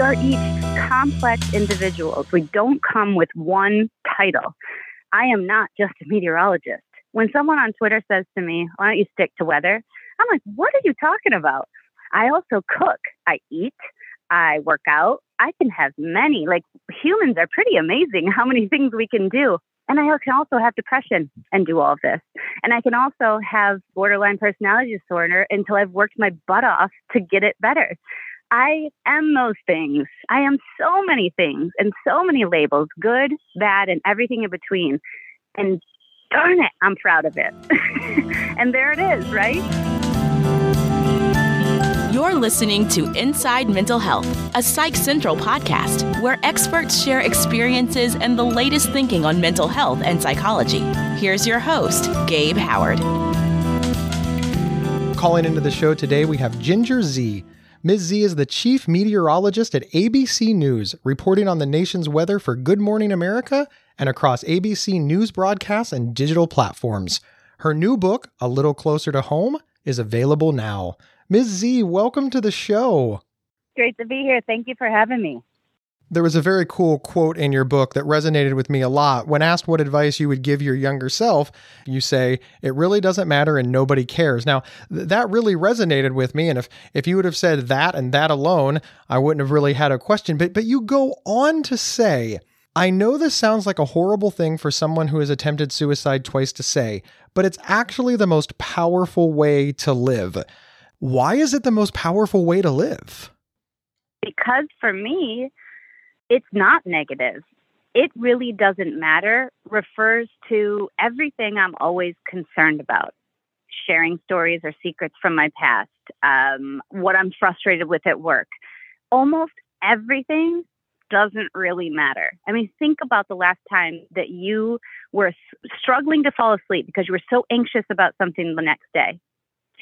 We are each complex individuals. We don't come with one title. I am not just a meteorologist. When someone on Twitter says to me, Why don't you stick to weather? I'm like, What are you talking about? I also cook, I eat, I work out. I can have many. Like humans are pretty amazing how many things we can do. And I can also have depression and do all of this. And I can also have borderline personality disorder until I've worked my butt off to get it better. I am those things. I am so many things and so many labels good, bad, and everything in between. And darn it, I'm proud of it. and there it is, right? You're listening to Inside Mental Health, a Psych Central podcast where experts share experiences and the latest thinking on mental health and psychology. Here's your host, Gabe Howard. Calling into the show today, we have Ginger Zee. Ms. Zee is the chief meteorologist at ABC News, reporting on the nation's weather for Good Morning America and across ABC News broadcasts and digital platforms. Her new book, A Little Closer to Home, is available now. Ms. Zee, welcome to the show. Great to be here. Thank you for having me. There was a very cool quote in your book that resonated with me a lot. When asked what advice you would give your younger self, you say, It really doesn't matter and nobody cares. Now, th- that really resonated with me. And if, if you would have said that and that alone, I wouldn't have really had a question. But, but you go on to say, I know this sounds like a horrible thing for someone who has attempted suicide twice to say, but it's actually the most powerful way to live. Why is it the most powerful way to live? Because for me, it's not negative. It really doesn't matter refers to everything I'm always concerned about sharing stories or secrets from my past, um, what I'm frustrated with at work. Almost everything doesn't really matter. I mean, think about the last time that you were struggling to fall asleep because you were so anxious about something the next day.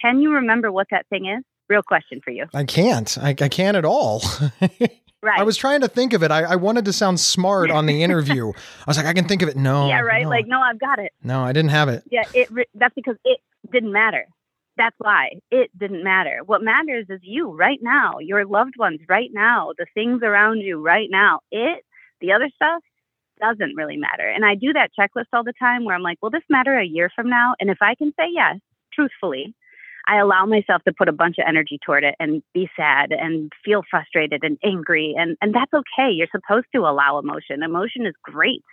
Can you remember what that thing is? Real question for you. I can't. I, I can't at all. Right. I was trying to think of it. I, I wanted to sound smart on the interview. I was like, I can think of it. No. Yeah, right. No. Like, no, I've got it. No, I didn't have it. Yeah, it. That's because it didn't matter. That's why it didn't matter. What matters is you right now, your loved ones right now, the things around you right now. It, the other stuff, doesn't really matter. And I do that checklist all the time where I'm like, will this matter a year from now? And if I can say yes, truthfully, I allow myself to put a bunch of energy toward it and be sad and feel frustrated and angry. And, and that's okay. You're supposed to allow emotion. Emotion is great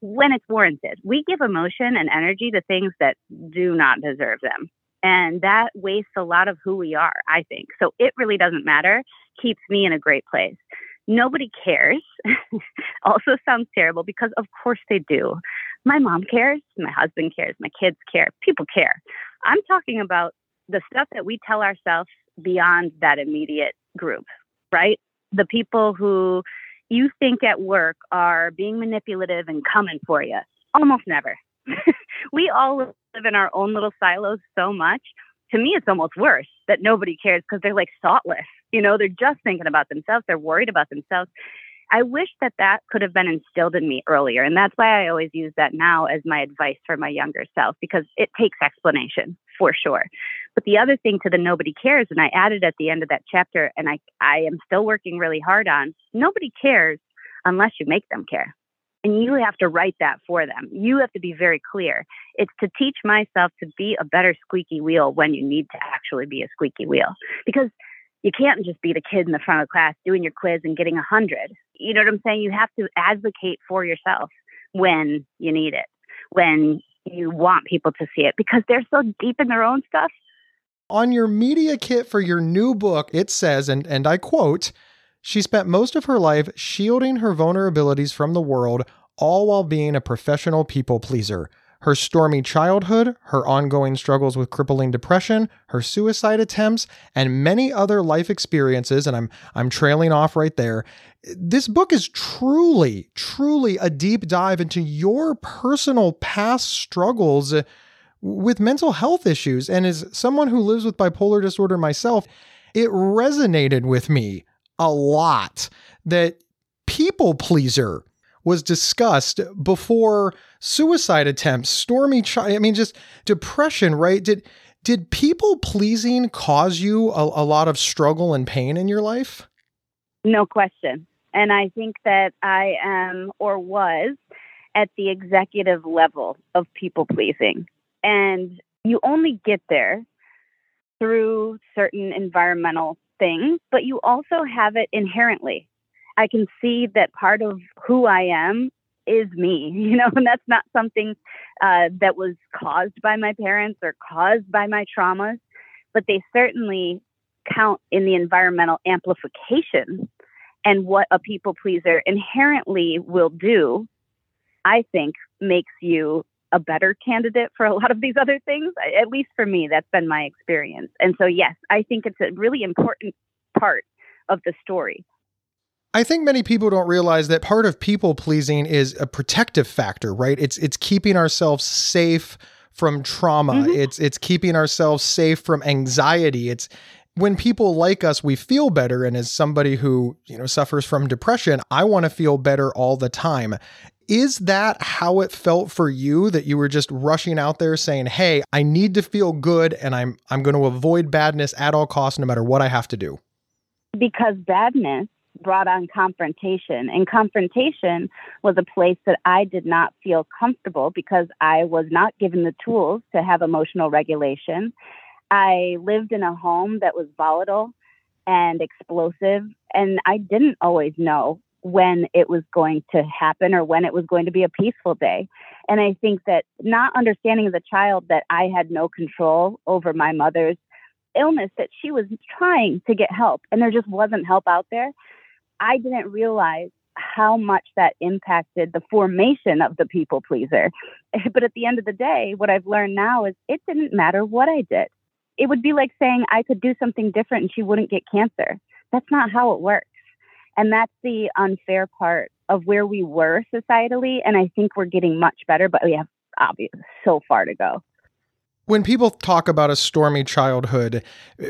when it's warranted. We give emotion and energy to things that do not deserve them. And that wastes a lot of who we are, I think. So it really doesn't matter, keeps me in a great place. Nobody cares. also sounds terrible because, of course, they do. My mom cares, my husband cares, my kids care, people care. I'm talking about the stuff that we tell ourselves beyond that immediate group, right? The people who you think at work are being manipulative and coming for you. Almost never. we all live in our own little silos so much. To me, it's almost worse that nobody cares because they're like thoughtless. You know, they're just thinking about themselves. They're worried about themselves. I wish that that could have been instilled in me earlier. And that's why I always use that now as my advice for my younger self because it takes explanation for sure. But the other thing to the nobody cares, and I added at the end of that chapter, and I, I am still working really hard on nobody cares unless you make them care. And you have to write that for them. You have to be very clear. It's to teach myself to be a better squeaky wheel when you need to actually be a squeaky wheel. Because you can't just be the kid in the front of class doing your quiz and getting a hundred. You know what I'm saying? You have to advocate for yourself when you need it, when you want people to see it, because they're so deep in their own stuff. On your media kit for your new book, it says, and, and I quote, she spent most of her life shielding her vulnerabilities from the world, all while being a professional people pleaser her stormy childhood, her ongoing struggles with crippling depression, her suicide attempts, and many other life experiences, and I'm I'm trailing off right there. This book is truly, truly a deep dive into your personal past struggles with mental health issues. And as someone who lives with bipolar disorder myself, it resonated with me a lot that people pleaser was discussed before suicide attempts, stormy. I mean, just depression, right? Did did people pleasing cause you a, a lot of struggle and pain in your life? No question. And I think that I am or was at the executive level of people pleasing. And you only get there through certain environmental things, but you also have it inherently. I can see that part of who I am is me, you know, and that's not something uh, that was caused by my parents or caused by my traumas, but they certainly count in the environmental amplification and what a people pleaser inherently will do, I think makes you a better candidate for a lot of these other things. At least for me, that's been my experience. And so, yes, I think it's a really important part of the story. I think many people don't realize that part of people pleasing is a protective factor, right? It's it's keeping ourselves safe from trauma. Mm-hmm. It's it's keeping ourselves safe from anxiety. It's when people like us, we feel better. And as somebody who, you know, suffers from depression, I want to feel better all the time. Is that how it felt for you that you were just rushing out there saying, "Hey, I need to feel good and I'm I'm going to avoid badness at all costs no matter what I have to do?" Because badness brought on confrontation and confrontation was a place that I did not feel comfortable because I was not given the tools to have emotional regulation I lived in a home that was volatile and explosive, and I didn't always know when it was going to happen or when it was going to be a peaceful day. And I think that not understanding as a child that I had no control over my mother's illness, that she was trying to get help and there just wasn't help out there, I didn't realize how much that impacted the formation of the people pleaser. But at the end of the day, what I've learned now is it didn't matter what I did it would be like saying I could do something different and she wouldn't get cancer. That's not how it works. And that's the unfair part of where we were societally. And I think we're getting much better, but we have obviously so far to go. When people talk about a stormy childhood,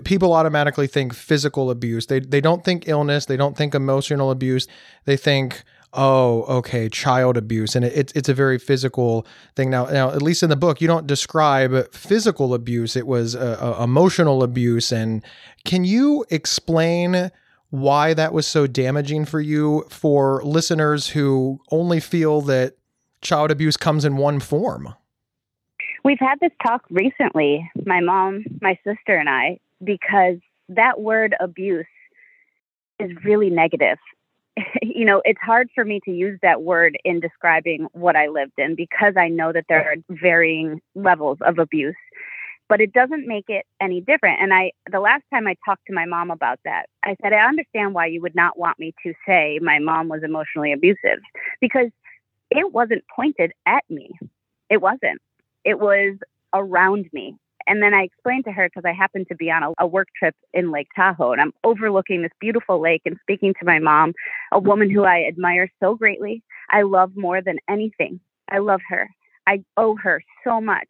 people automatically think physical abuse. They, they don't think illness. They don't think emotional abuse. They think oh, okay, child abuse, and it, it's a very physical thing. Now, now, at least in the book, you don't describe physical abuse; it was uh, uh, emotional abuse. And can you explain? Why that was so damaging for you for listeners who only feel that child abuse comes in one form? We've had this talk recently, my mom, my sister, and I, because that word abuse is really negative. you know, it's hard for me to use that word in describing what I lived in because I know that there are varying levels of abuse. But it doesn't make it any different. And I, the last time I talked to my mom about that, I said, I understand why you would not want me to say my mom was emotionally abusive because it wasn't pointed at me. It wasn't. It was around me. And then I explained to her because I happened to be on a, a, work trip in Lake Tahoe and I'm overlooking this beautiful lake and speaking to my mom, a woman who I admire so greatly. I love more than anything. I love her. I owe her so much.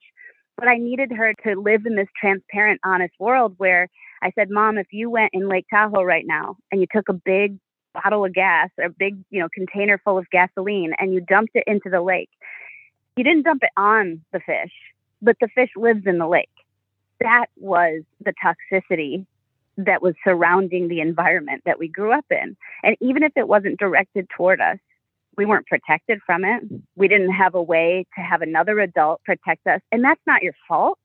But I needed her to live in this transparent, honest world where I said, Mom, if you went in Lake Tahoe right now and you took a big bottle of gas or a big, you know, container full of gasoline and you dumped it into the lake, you didn't dump it on the fish, but the fish lives in the lake that was the toxicity that was surrounding the environment that we grew up in. And even if it wasn't directed toward us, we weren't protected from it. We didn't have a way to have another adult protect us. And that's not your fault.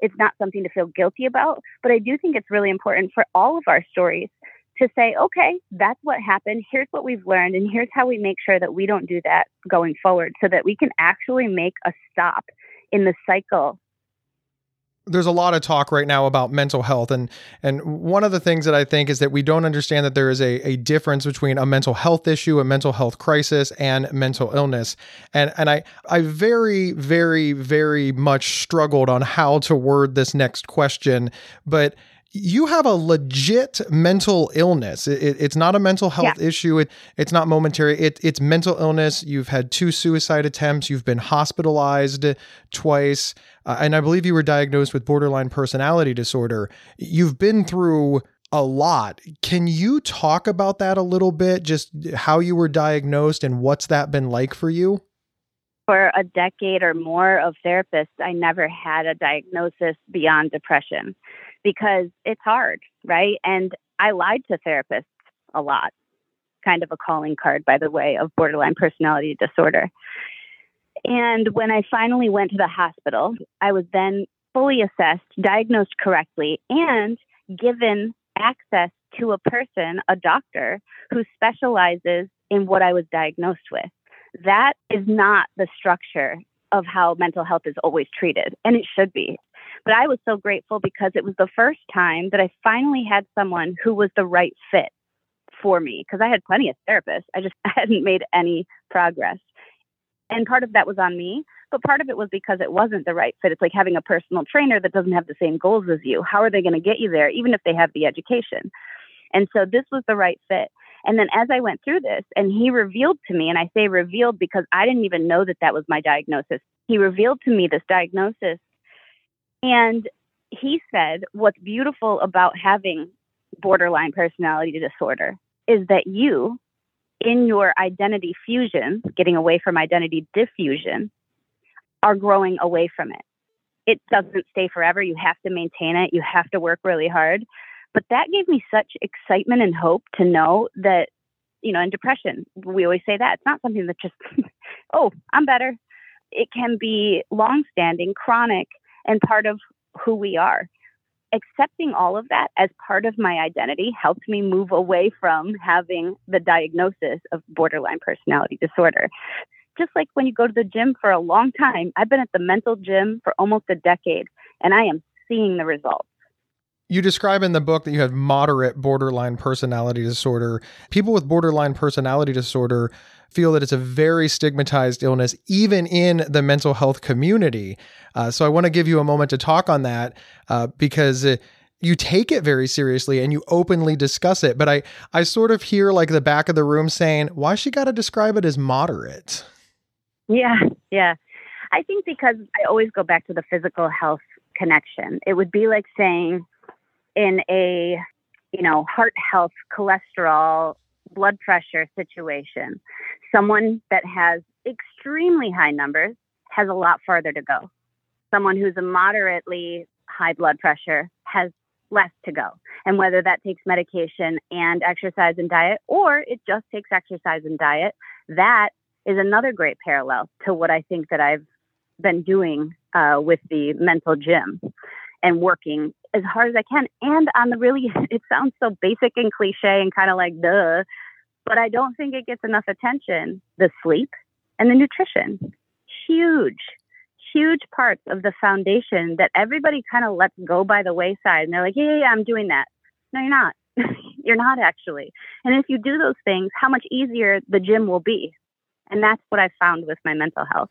It's not something to feel guilty about. But I do think it's really important for all of our stories to say, okay, that's what happened. Here's what we've learned. And here's how we make sure that we don't do that going forward so that we can actually make a stop in the cycle there's a lot of talk right now about mental health and and one of the things that I think is that we don't understand that there is a, a difference between a mental health issue, a mental health crisis, and mental illness. And and I I very, very, very much struggled on how to word this next question, but you have a legit mental illness. It, it, it's not a mental health yeah. issue. It, it's not momentary. It, it's mental illness. You've had two suicide attempts. You've been hospitalized twice. Uh, and I believe you were diagnosed with borderline personality disorder. You've been through a lot. Can you talk about that a little bit? Just how you were diagnosed and what's that been like for you? For a decade or more of therapists, I never had a diagnosis beyond depression because it's hard, right? And I lied to therapists a lot. kind of a calling card, by the way, of borderline personality disorder. And when I finally went to the hospital, I was then fully assessed, diagnosed correctly, and given access to a person, a doctor, who specializes in what I was diagnosed with. That is not the structure of how mental health is always treated, and it should be. But I was so grateful because it was the first time that I finally had someone who was the right fit for me because I had plenty of therapists. I just hadn't made any progress. And part of that was on me, but part of it was because it wasn't the right fit. It's like having a personal trainer that doesn't have the same goals as you. How are they going to get you there, even if they have the education? And so this was the right fit. And then as I went through this, and he revealed to me, and I say revealed because I didn't even know that that was my diagnosis. He revealed to me this diagnosis. And he said, What's beautiful about having borderline personality disorder is that you, in your identity fusion, getting away from identity diffusion, are growing away from it. It doesn't stay forever. You have to maintain it. You have to work really hard. But that gave me such excitement and hope to know that, you know, in depression, we always say that it's not something that just, oh, I'm better. It can be long standing, chronic, and part of who we are. Accepting all of that as part of my identity helped me move away from having the diagnosis of borderline personality disorder. Just like when you go to the gym for a long time, I've been at the mental gym for almost a decade and I am seeing the results you describe in the book that you have moderate borderline personality disorder. People with borderline personality disorder feel that it's a very stigmatized illness, even in the mental health community. Uh, so I want to give you a moment to talk on that uh, because. Uh, you take it very seriously and you openly discuss it, but I, I sort of hear like the back of the room saying, "Why she got to describe it as moderate?" Yeah, yeah. I think because I always go back to the physical health connection. It would be like saying, in a you know heart health cholesterol blood pressure situation someone that has extremely high numbers has a lot farther to go. Someone who's a moderately high blood pressure has less to go. And whether that takes medication and exercise and diet or it just takes exercise and diet that is another great parallel to what i think that i've been doing uh, with the mental gym and working as hard as I can. And on the really, it sounds so basic and cliche and kind of like duh, but I don't think it gets enough attention. The sleep and the nutrition, huge, huge parts of the foundation that everybody kind of lets go by the wayside. And they're like, yeah, yeah, yeah I'm doing that. No, you're not. you're not actually. And if you do those things, how much easier the gym will be. And that's what I found with my mental health.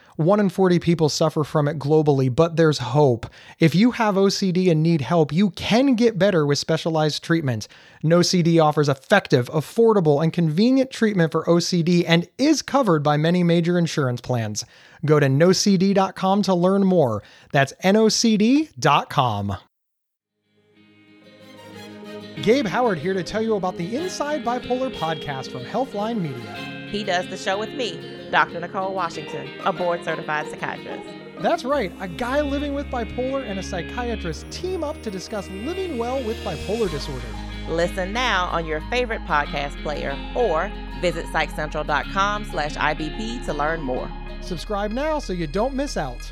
1 in 40 people suffer from it globally, but there's hope. If you have OCD and need help, you can get better with specialized treatment. NoCD offers effective, affordable, and convenient treatment for OCD and is covered by many major insurance plans. Go to nocd.com to learn more. That's nocd.com. Gabe Howard here to tell you about the Inside Bipolar podcast from Healthline Media. He does the show with me, Dr. Nicole Washington, a board certified psychiatrist. That's right, a guy living with bipolar and a psychiatrist team up to discuss living well with bipolar disorder. Listen now on your favorite podcast player or visit psychcentral.com slash IBP to learn more. Subscribe now so you don't miss out.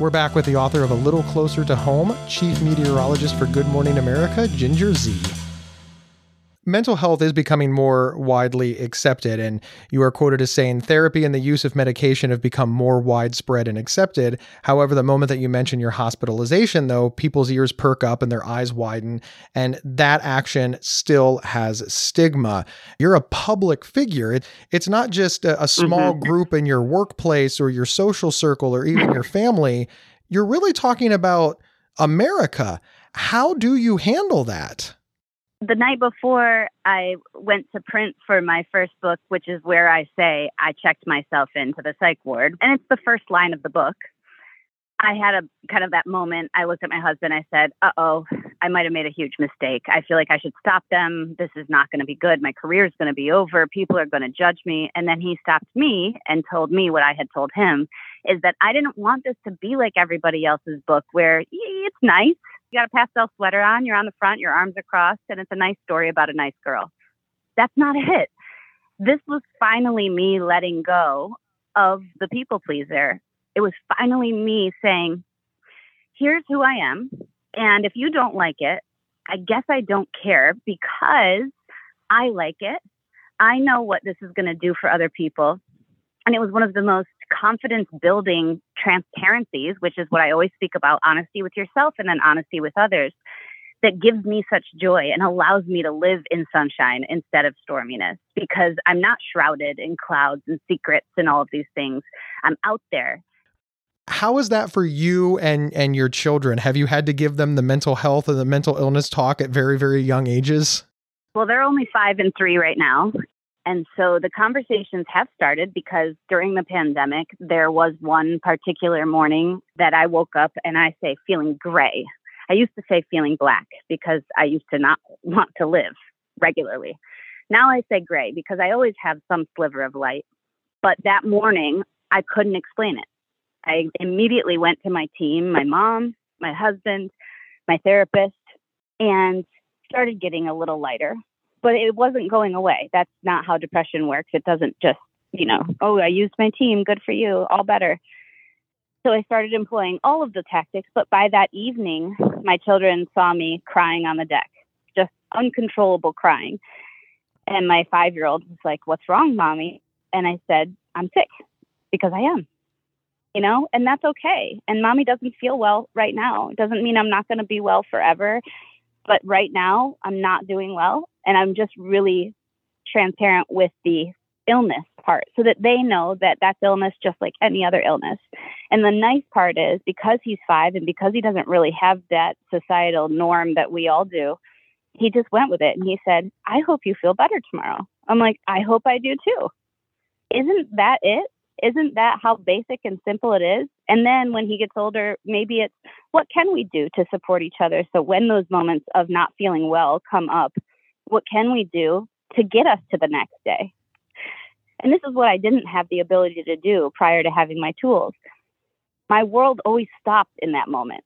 We're back with the author of A Little Closer to Home, Chief Meteorologist for Good Morning America, Ginger Zee. Mental health is becoming more widely accepted. And you are quoted as saying therapy and the use of medication have become more widespread and accepted. However, the moment that you mention your hospitalization, though, people's ears perk up and their eyes widen. And that action still has stigma. You're a public figure. It, it's not just a, a small mm-hmm. group in your workplace or your social circle or even your family. You're really talking about America. How do you handle that? The night before I went to print for my first book, which is where I say I checked myself into the psych ward, and it's the first line of the book. I had a kind of that moment. I looked at my husband. I said, "Uh oh, I might have made a huge mistake. I feel like I should stop them. This is not going to be good. My career is going to be over. People are going to judge me." And then he stopped me and told me what I had told him: is that I didn't want this to be like everybody else's book, where it's nice, you got a pastel sweater on, you're on the front, your arms are crossed, and it's a nice story about a nice girl. That's not it. This was finally me letting go of the people pleaser. It was finally me saying, here's who I am. And if you don't like it, I guess I don't care because I like it. I know what this is going to do for other people. And it was one of the most confidence building transparencies, which is what I always speak about honesty with yourself and then honesty with others, that gives me such joy and allows me to live in sunshine instead of storminess because I'm not shrouded in clouds and secrets and all of these things. I'm out there. How is that for you and and your children? Have you had to give them the mental health and the mental illness talk at very very young ages? Well, they're only 5 and 3 right now, and so the conversations have started because during the pandemic, there was one particular morning that I woke up and I say feeling gray. I used to say feeling black because I used to not want to live regularly. Now I say gray because I always have some sliver of light. But that morning, I couldn't explain it. I immediately went to my team, my mom, my husband, my therapist, and started getting a little lighter but it wasn't going away. That's not how depression works. It doesn't just, you know, oh, I used my team, good for you, all better. So I started employing all of the tactics, but by that evening, my children saw me crying on the deck, just uncontrollable crying. And my five year old was like, What's wrong, mommy? And I said, I'm sick because I am, you know, and that's okay. And mommy doesn't feel well right now. It doesn't mean I'm not going to be well forever. But right now, I'm not doing well. And I'm just really transparent with the illness part so that they know that that's illness just like any other illness. And the nice part is because he's five and because he doesn't really have that societal norm that we all do, he just went with it and he said, I hope you feel better tomorrow. I'm like, I hope I do too. Isn't that it? Isn't that how basic and simple it is? And then when he gets older, maybe it's what can we do to support each other? So when those moments of not feeling well come up, what can we do to get us to the next day? And this is what I didn't have the ability to do prior to having my tools. My world always stopped in that moment.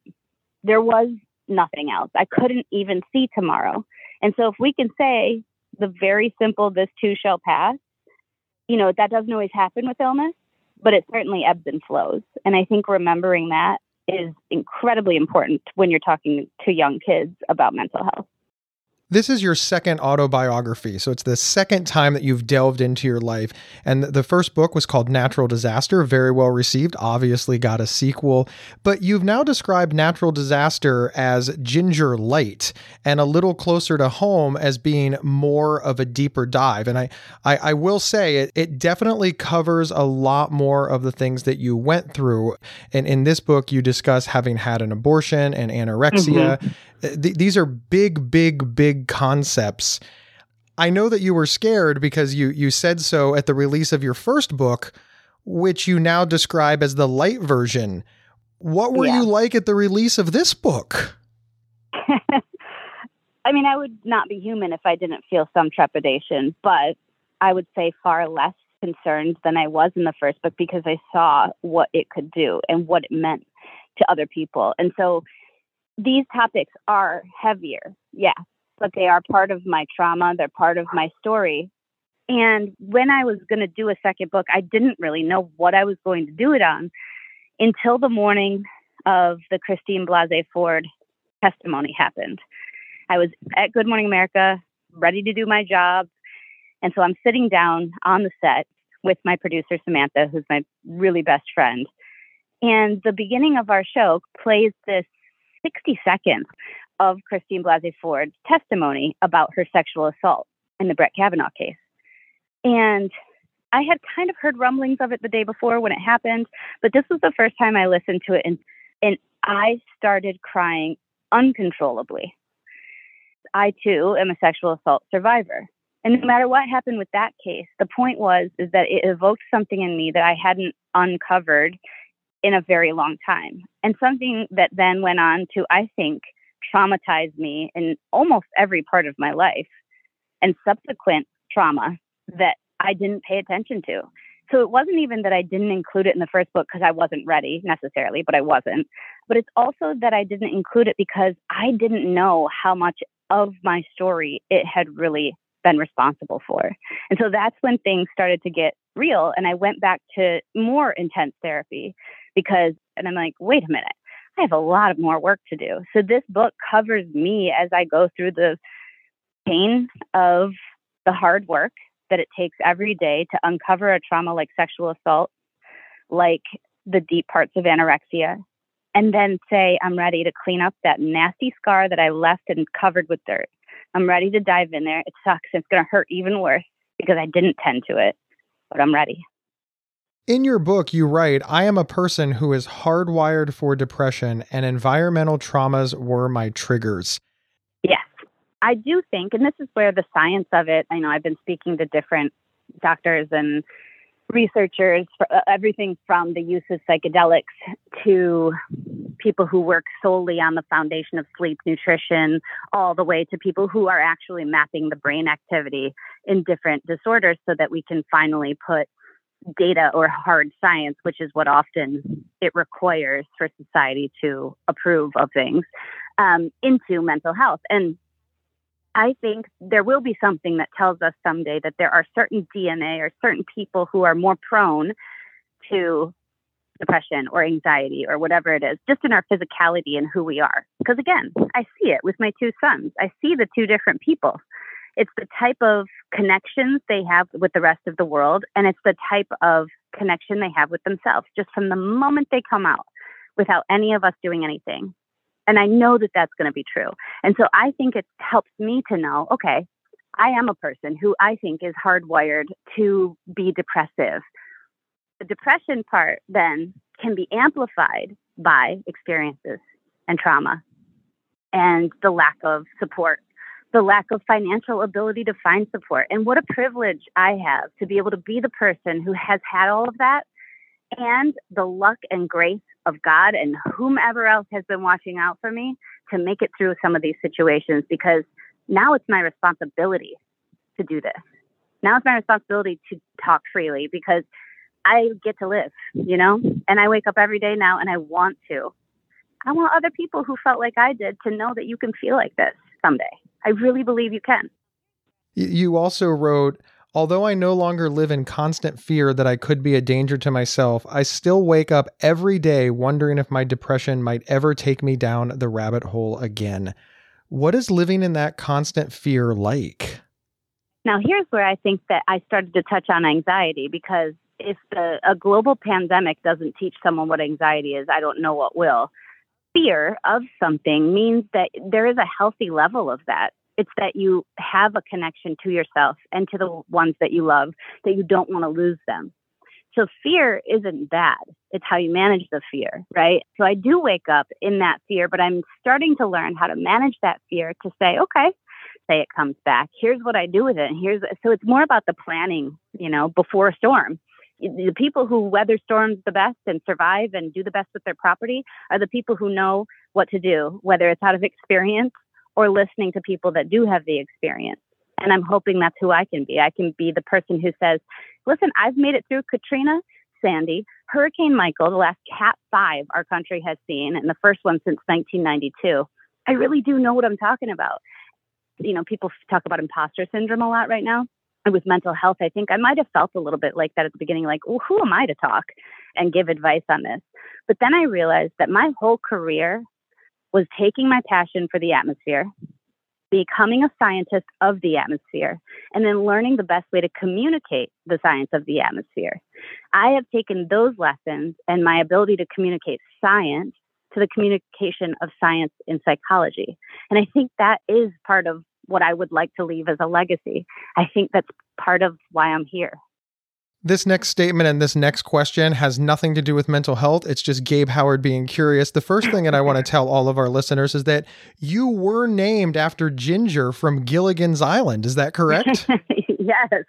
There was nothing else. I couldn't even see tomorrow. And so if we can say the very simple, this too shall pass, you know, that doesn't always happen with illness, but it certainly ebbs and flows. And I think remembering that is incredibly important when you're talking to young kids about mental health. This is your second autobiography. So it's the second time that you've delved into your life. And the first book was called Natural Disaster, very well received, obviously got a sequel. But you've now described Natural Disaster as Ginger Light and a little closer to home as being more of a deeper dive. And I, I, I will say it, it definitely covers a lot more of the things that you went through. And in this book, you discuss having had an abortion and anorexia. Mm-hmm th- these are big, big, big concepts. I know that you were scared because you you said so at the release of your first book, which you now describe as the light version. What were yeah. you like at the release of this book? I mean, I would not be human if I didn't feel some trepidation, but I would say far less concerned than I was in the first book because I saw what it could do and what it meant to other people. And so these topics are heavier, yes, but they are part of my trauma. They're part of my story. And when I was going to do a second book, I didn't really know what I was going to do it on until the morning of the Christine Blasey Ford testimony happened. I was at Good Morning America ready to do my job. And so I'm sitting down on the set with my producer, Samantha, who's my really best friend. And the beginning of our show plays this 60 seconds of Christine Blasey Ford's testimony about her sexual assault in the Brett Kavanaugh case. And I had kind of heard rumblings of it the day before when it happened, but this was the first time I listened to it and and I started crying uncontrollably. I too am a sexual assault survivor. And no matter what happened with that case, the point was is that it evoked something in me that I hadn't uncovered in a very long time. And something that then went on to, I think, traumatize me in almost every part of my life and subsequent trauma that I didn't pay attention to. So it wasn't even that I didn't include it in the first book because I wasn't ready necessarily, but I wasn't. But it's also that I didn't include it because I didn't know how much of my story it had really been responsible for. And so that's when things started to get real. And I went back to more intense therapy because, and I'm like, wait a minute, I have a lot of more work to do. So this book covers me as I go through the pain of the hard work that it takes every day to uncover a trauma like sexual assault, like the deep parts of anorexia, and then say, I'm ready to clean up that nasty scar that I left and covered with dirt. I'm ready to dive in there. It sucks. It's going to hurt even worse because I didn't tend to it, but I'm ready. In your book, you write, I am a person who is hardwired for depression, and environmental traumas were my triggers. Yes. I do think, and this is where the science of it, I know I've been speaking to different doctors and researchers, uh, everything from the use of psychedelics to people who work solely on the foundation of sleep nutrition, all the way to people who are actually mapping the brain activity in different disorders so that we can finally put data or hard science, which is what often it requires for society to approve of things, um, into mental health. And I think there will be something that tells us someday that there are certain DNA or certain people who are more prone to depression or anxiety or whatever it is, just in our physicality and who we are. Because again, I see it with my two sons. I see the two different people. It's the type of connections they have with the rest of the world, and it's the type of connection they have with themselves just from the moment they come out without any of us doing anything. And I know that that's going to be true. And so I think it helps me to know okay, I am a person who I think is hardwired to be depressive. The depression part then can be amplified by experiences and trauma and the lack of support, the lack of financial ability to find support. And what a privilege I have to be able to be the person who has had all of that and the luck and grace of God and whomever else has been watching out for me to make it through some of these situations because now it's my responsibility to do this. Now it's my responsibility to talk freely because I get to live, you know? And I wake up every day now and I want to. I want other people who felt like I did to know that you can feel like this someday. I really believe you can. You also wrote, Although I no longer live in constant fear that I could be a danger to myself, I still wake up every day wondering if my depression might ever take me down the rabbit hole again. What is living in that constant fear like? Now, here's where I think that I started to touch on anxiety because if the, a global pandemic doesn't teach someone what anxiety is, I don't know what will. Fear of something means that there is a healthy level of that. It's that you have a connection to yourself and to the ones that you love, that you don't want to lose them. So fear isn't bad. It's how you manage the fear, right? So I do wake up in that fear, but I'm starting to learn how to manage that fear to say, okay, say it comes back. Here's what I do with it. Here's so it's more about the planning, you know, before a storm. The people who weather storms the best and survive and do the best with their property are the people who know what to do, whether it's out of experience or listening to people that do have the experience. And I'm hoping that's who I can be. I can be the person who says, listen, I've made it through Katrina, Sandy, Hurricane Michael, the last Cat 5 our country has seen, and the first one since 1992. I really do know what I'm talking about. You know, people talk about imposter syndrome a lot right now. With mental health, I think I might have felt a little bit like that at the beginning, like, well, who am I to talk and give advice on this? But then I realized that my whole career was taking my passion for the atmosphere, becoming a scientist of the atmosphere, and then learning the best way to communicate the science of the atmosphere. I have taken those lessons and my ability to communicate science to the communication of science in psychology. And I think that is part of what I would like to leave as a legacy. I think that's part of why I'm here. This next statement and this next question has nothing to do with mental health. It's just Gabe Howard being curious. The first thing that I want to tell all of our listeners is that you were named after Ginger from Gilligan's Island. Is that correct? yes.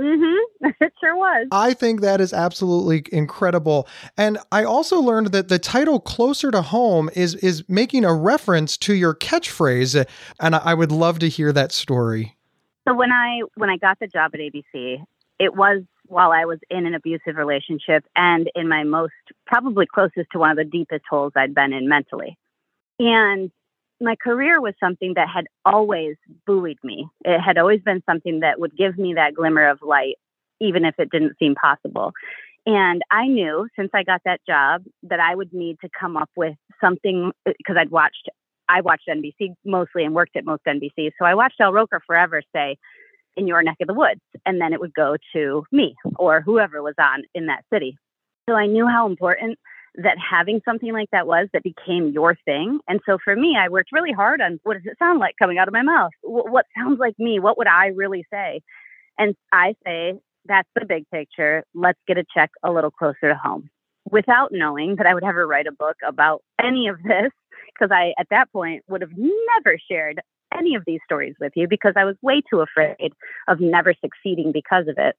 Mm-hmm. It sure was. I think that is absolutely incredible. And I also learned that the title Closer to Home is is making a reference to your catchphrase. And I would love to hear that story. So when I when I got the job at ABC, it was while I was in an abusive relationship and in my most probably closest to one of the deepest holes I'd been in mentally. And my career was something that had always buoyed me. It had always been something that would give me that glimmer of light, even if it didn't seem possible. And I knew since I got that job that I would need to come up with something uh, because I'd watched, I watched NBC mostly and worked at most NBC. So I watched Al Roker forever say, in your neck of the woods. And then it would go to me or whoever was on in that city. So I knew how important that having something like that was that became your thing. And so for me, I worked really hard on what does it sound like coming out of my mouth? What sounds like me? What would I really say? And I say, that's the big picture. Let's get a check a little closer to home without knowing that I would ever write a book about any of this because I, at that point, would have never shared any of these stories with you because I was way too afraid of never succeeding because of it.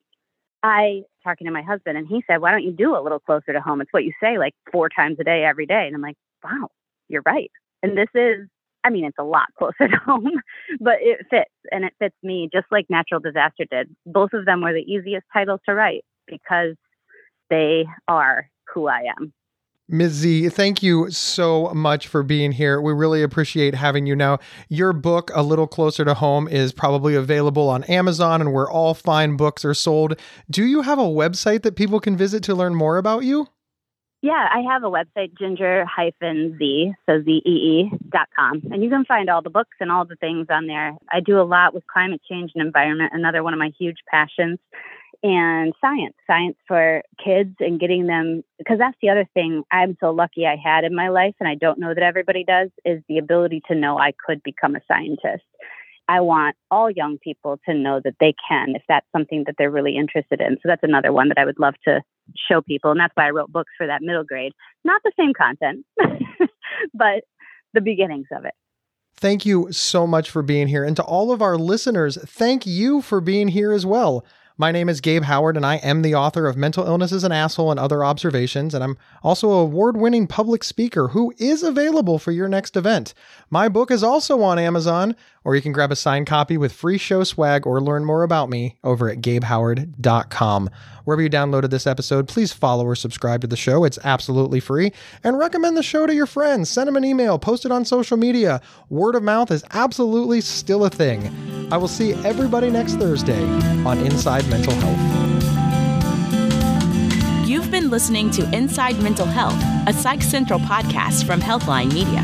I talking to my husband and he said, "Why don't you do a little closer to home? It's what you say like four times a day every day." And I'm like, "Wow, you're right." And this is I mean, it's a lot closer to home, but it fits and it fits me just like Natural Disaster did. Both of them were the easiest titles to write because they are who I am. Ms. Zee, thank you so much for being here. We really appreciate having you now. Your book, A Little Closer to Home, is probably available on Amazon and where all fine books are sold. Do you have a website that people can visit to learn more about you? Yeah, I have a website, ginger zee, so Z-E-E dot com. And you can find all the books and all the things on there. I do a lot with climate change and environment, another one of my huge passions and science, science for kids and getting them, because that's the other thing I'm so lucky I had in my life, and I don't know that everybody does, is the ability to know I could become a scientist. I want all young people to know that they can if that's something that they're really interested in. So that's another one that I would love to show people. And that's why I wrote books for that middle grade. Not the same content, but the beginnings of it. Thank you so much for being here. And to all of our listeners, thank you for being here as well. My name is Gabe Howard, and I am the author of Mental Illness is an Asshole and Other Observations, and I'm also a award winning public speaker who is available for your next event. My book is also on Amazon, or you can grab a signed copy with free show swag or learn more about me over at gabehoward.com. Wherever you downloaded this episode, please follow or subscribe to the show. It's absolutely free. And recommend the show to your friends. Send them an email, post it on social media. Word of mouth is absolutely still a thing. I will see everybody next Thursday on Inside Mental Health. You've been listening to Inside Mental Health, a Psych Central podcast from Healthline Media.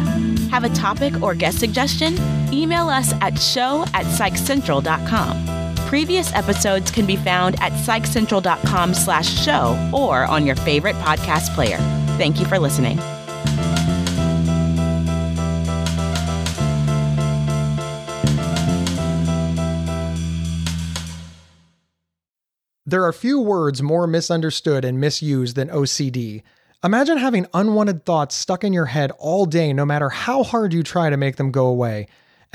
Have a topic or guest suggestion? Email us at show at psychcentral.com. Previous episodes can be found at psychcentral.com slash show or on your favorite podcast player. Thank you for listening. There are few words more misunderstood and misused than OCD. Imagine having unwanted thoughts stuck in your head all day, no matter how hard you try to make them go away,